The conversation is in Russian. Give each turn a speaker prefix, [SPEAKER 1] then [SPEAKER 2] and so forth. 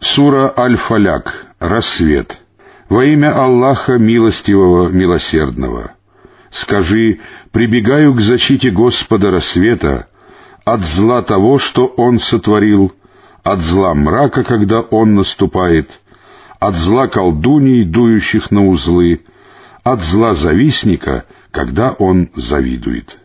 [SPEAKER 1] Сура Аль-Фаляк. Рассвет. Во имя Аллаха Милостивого, Милосердного. Скажи, прибегаю к защите Господа рассвета от зла того, что Он сотворил, от зла мрака, когда он наступает, от зла колдуний, дующих на узлы, от зла завистника, когда он завидует.